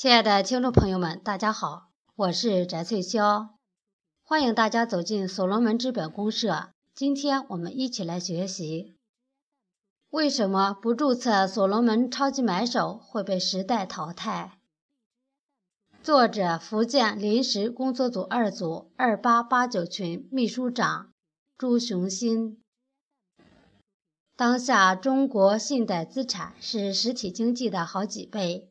亲爱的听众朋友们，大家好，我是翟翠霄，欢迎大家走进所罗门资本公社。今天我们一起来学习：为什么不注册所罗门超级买手会被时代淘汰？作者：福建临时工作组二组二八八九群秘书长朱雄新。当下，中国信贷资产是实体经济的好几倍，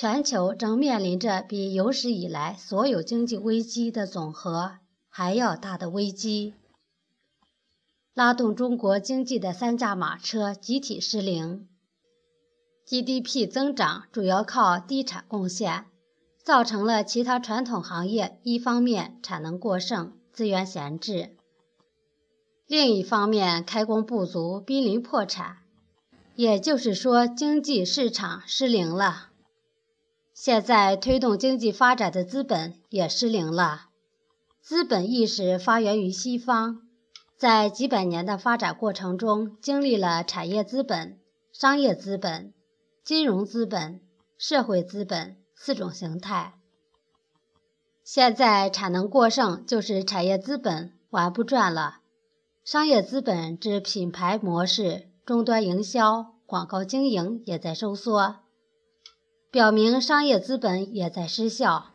全球正面临着比有史以来所有经济危机的总和还要大的危机。拉动中国经济的三驾马车集体失灵，GDP 增长主要靠地产贡献，造成了其他传统行业一方面产能过剩、资源闲置。另一方面，开工不足，濒临破产，也就是说，经济市场失灵了。现在推动经济发展的资本也失灵了。资本意识发源于西方，在几百年的发展过程中，经历了产业资本、商业资本、金融资本、社会资本四种形态。现在产能过剩，就是产业资本玩不转了。商业资本之品牌模式、终端营销、广告经营也在收缩，表明商业资本也在失效。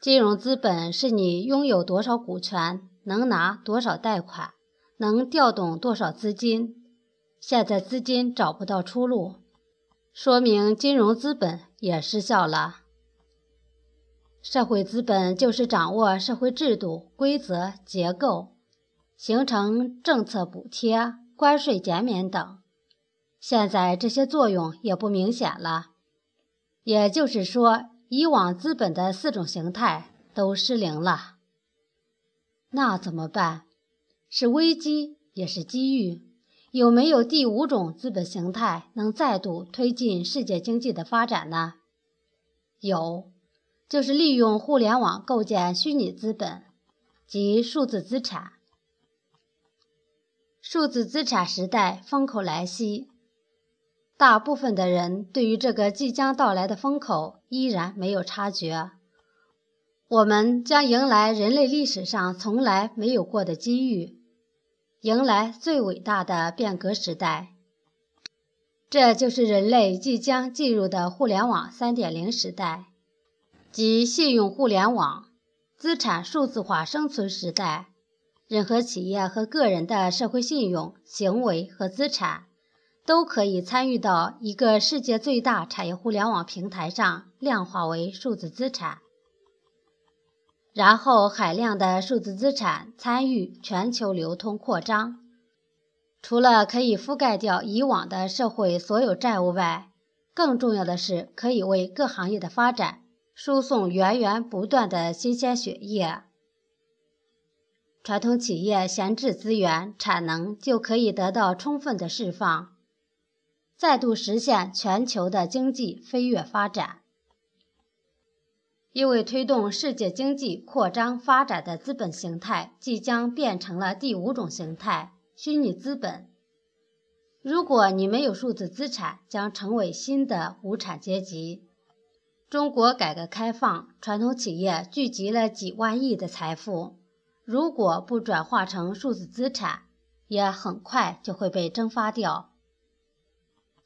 金融资本是你拥有多少股权，能拿多少贷款，能调动多少资金。现在资金找不到出路，说明金融资本也失效了。社会资本就是掌握社会制度、规则、结构。形成政策补贴、关税减免等，现在这些作用也不明显了。也就是说，以往资本的四种形态都失灵了。那怎么办？是危机也是机遇。有没有第五种资本形态能再度推进世界经济的发展呢？有，就是利用互联网构建虚拟资本及数字资产。数字资产时代风口来袭，大部分的人对于这个即将到来的风口依然没有察觉。我们将迎来人类历史上从来没有过的机遇，迎来最伟大的变革时代。这就是人类即将进入的互联网3.0时代，即信用互联网、资产数字化生存时代。任何企业和个人的社会信用、行为和资产，都可以参与到一个世界最大产业互联网平台上，量化为数字资产。然后，海量的数字资产参与全球流通扩张，除了可以覆盖掉以往的社会所有债务外，更重要的是可以为各行业的发展输送源源不断的新鲜血液。传统企业闲置资源、产能就可以得到充分的释放，再度实现全球的经济飞跃发展。因为推动世界经济扩张发展的资本形态即将变成了第五种形态——虚拟资本。如果你没有数字资产，将成为新的无产阶级。中国改革开放，传统企业聚集了几万亿的财富。如果不转化成数字资产，也很快就会被蒸发掉。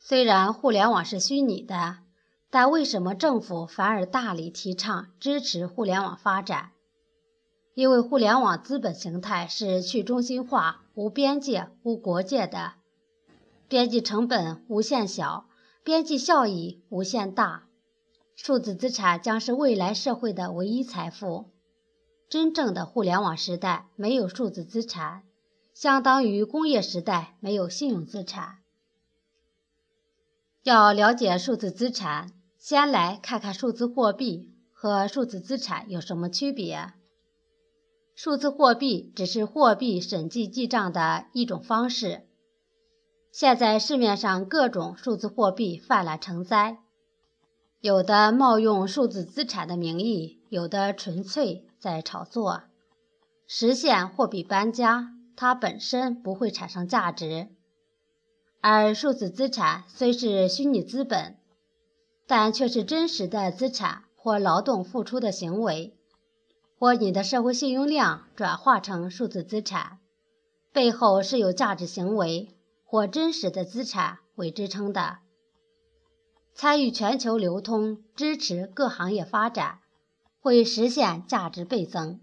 虽然互联网是虚拟的，但为什么政府反而大力提倡支持互联网发展？因为互联网资本形态是去中心化、无边界、无国界的，边际成本无限小，边际效益无限大。数字资产将是未来社会的唯一财富。真正的互联网时代没有数字资产，相当于工业时代没有信用资产。要了解数字资产，先来看看数字货币和数字资产有什么区别。数字货币只是货币审计记账的一种方式。现在市面上各种数字货币泛滥成灾，有的冒用数字资产的名义，有的纯粹。在炒作，实现货币搬家，它本身不会产生价值。而数字资产虽是虚拟资本，但却是真实的资产或劳动付出的行为，或你的社会信用量转化成数字资产，背后是有价值行为或真实的资产为支撑的。参与全球流通，支持各行业发展，会实现价值倍增。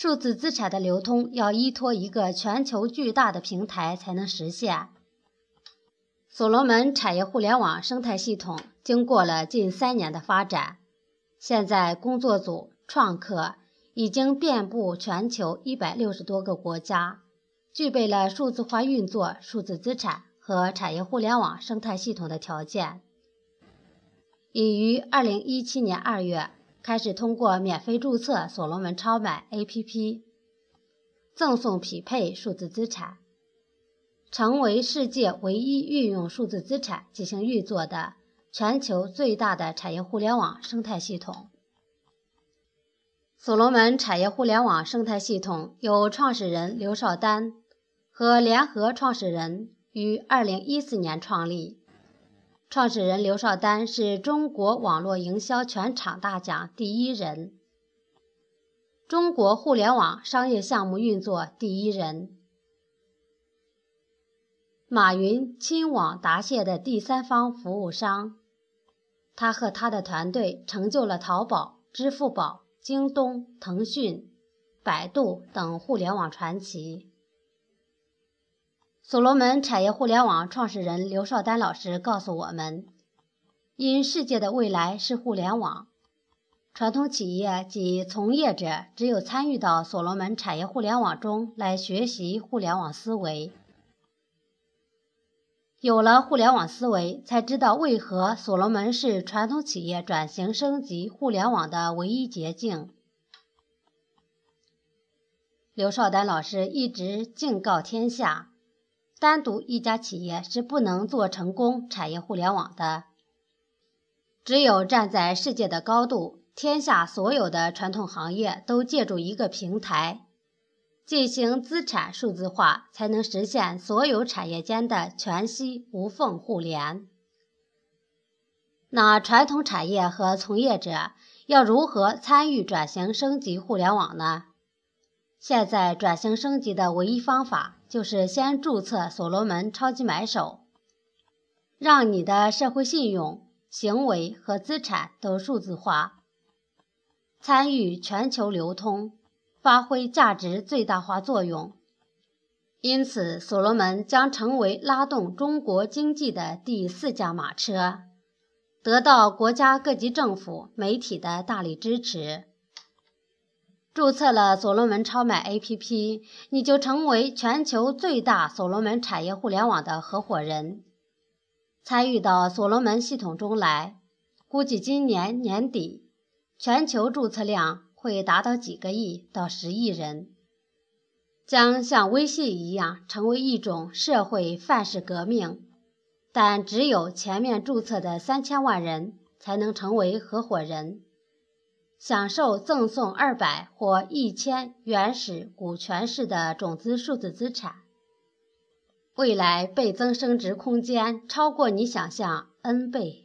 数字资产的流通要依托一个全球巨大的平台才能实现。所罗门产业互联网生态系统经过了近三年的发展，现在工作组创客已经遍布全球一百六十多个国家，具备了数字化运作数字资产。和产业互联网生态系统的条件，已于二零一七年二月开始通过免费注册所罗门超买 APP，赠送匹配数字资产，成为世界唯一运用数字资产进行运作的全球最大的产业互联网生态系统。所罗门产业互联网生态系统由创始人刘少丹和联合创始人。于二零一四年创立，创始人刘少丹是中国网络营销全场大奖第一人，中国互联网商业项目运作第一人，马云亲网答谢的第三方服务商。他和他的团队成就了淘宝、支付宝、京东、腾讯、百度等互联网传奇。所罗门产业互联网创始人刘少丹老师告诉我们：“因世界的未来是互联网，传统企业及从业者只有参与到所罗门产业互联网中来学习互联网思维，有了互联网思维，才知道为何所罗门是传统企业转型升级互联网的唯一捷径。”刘少丹老师一直警告天下。单独一家企业是不能做成功产业互联网的。只有站在世界的高度，天下所有的传统行业都借助一个平台进行资产数字化，才能实现所有产业间的全息无缝互联。那传统产业和从业者要如何参与转型升级互联网呢？现在转型升级的唯一方法就是先注册所罗门超级买手，让你的社会信用、行为和资产都数字化，参与全球流通，发挥价值最大化作用。因此，所罗门将成为拉动中国经济的第四驾马车，得到国家各级政府、媒体的大力支持。注册了所罗门超买 APP，你就成为全球最大所罗门产业互联网的合伙人，参与到所罗门系统中来。估计今年年底，全球注册量会达到几个亿到十亿人，将像微信一样成为一种社会范式革命。但只有前面注册的三千万人才能成为合伙人。享受赠送二百或一千原始股权式的种子数字资产，未来倍增升值空间超过你想象 N 倍。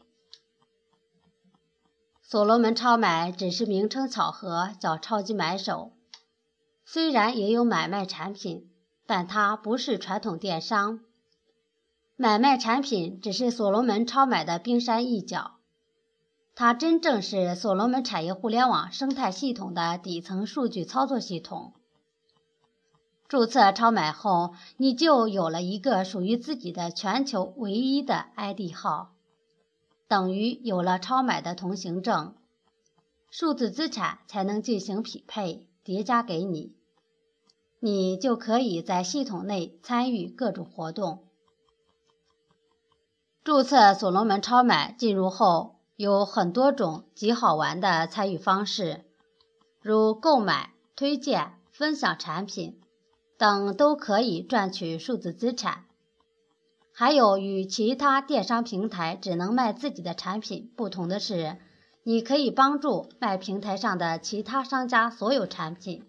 所罗门超买只是名称巧合，叫超级买手。虽然也有买卖产品，但它不是传统电商。买卖产品只是所罗门超买的冰山一角。它真正是所罗门产业互联网生态系统的底层数据操作系统。注册超买后，你就有了一个属于自己的全球唯一的 ID 号，等于有了超买的通行证，数字资产才能进行匹配叠加给你，你就可以在系统内参与各种活动。注册所罗门超买进入后。有很多种极好玩的参与方式，如购买、推荐、分享产品等，都可以赚取数字资产。还有与其他电商平台只能卖自己的产品不同的是，你可以帮助卖平台上的其他商家所有产品，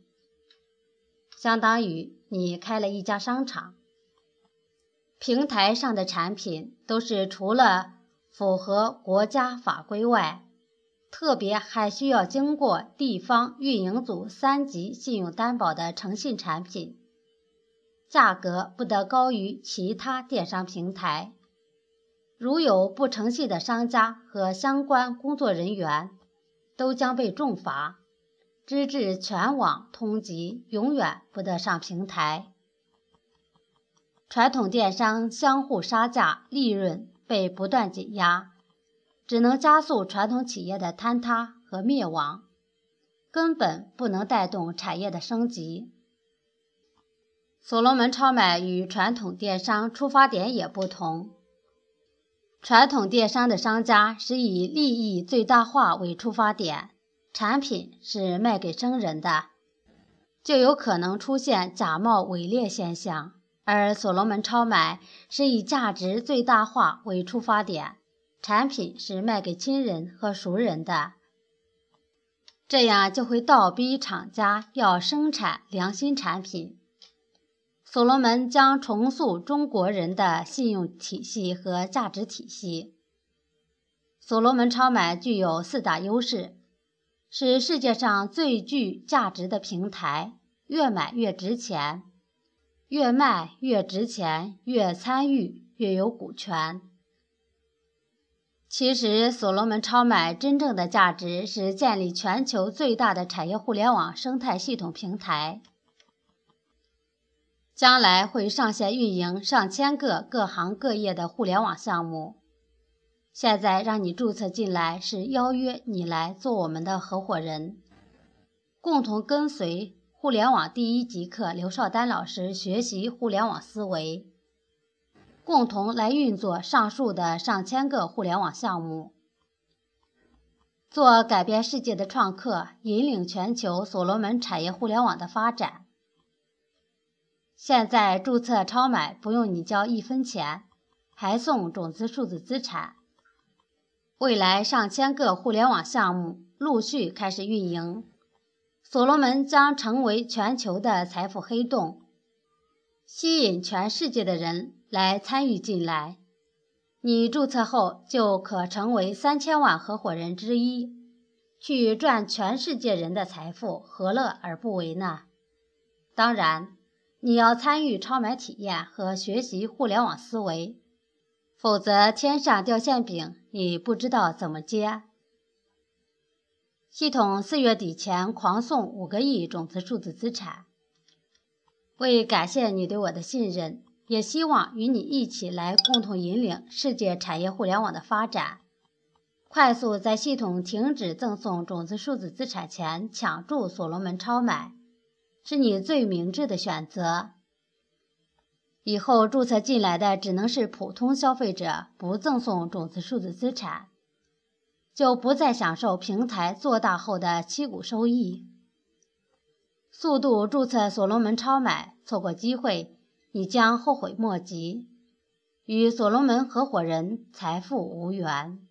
相当于你开了一家商场，平台上的产品都是除了。符合国家法规外，特别还需要经过地方运营组三级信用担保的诚信产品，价格不得高于其他电商平台。如有不诚信的商家和相关工作人员，都将被重罚，直至全网通缉，永远不得上平台。传统电商相互杀价，利润被不断挤压，只能加速传统企业的坍塌和灭亡，根本不能带动产业的升级。所罗门超买与传统电商出发点也不同。传统电商的商家是以利益最大化为出发点，产品是卖给生人的，就有可能出现假冒伪劣现象；而所罗门超买是以价值最大化为出发点，产品是卖给亲人和熟人的，这样就会倒逼厂家要生产良心产品。所罗门将重塑中国人的信用体系和价值体系。所罗门超买具有四大优势，是世界上最具价值的平台。越买越值钱，越卖越值钱，越参与越有股权。其实，所罗门超买真正的价值是建立全球最大的产业互联网生态系统平台。将来会上线运营上千个各行各业的互联网项目。现在让你注册进来，是邀约你来做我们的合伙人，共同跟随互联网第一极客刘少丹老师学习互联网思维，共同来运作上述的上千个互联网项目，做改变世界的创客，引领全球所罗门产业互联网的发展。现在注册超买不用你交一分钱，还送种子数字资产。未来上千个互联网项目陆续开始运营，所罗门将成为全球的财富黑洞，吸引全世界的人来参与进来。你注册后就可成为三千万合伙人之一，去赚全世界人的财富，何乐而不为呢？当然。你要参与超买体验和学习互联网思维，否则天上掉馅饼，你不知道怎么接。系统四月底前狂送五个亿种子数字资产。为感谢你对我的信任，也希望与你一起来共同引领世界产业互联网的发展，快速在系统停止赠送种子数字资产前抢注所罗门超买。是你最明智的选择。以后注册进来的只能是普通消费者，不赠送种子数字资产，就不再享受平台做大后的七股收益。速度注册所罗门超买，错过机会，你将后悔莫及。与所罗门合伙人，财富无缘。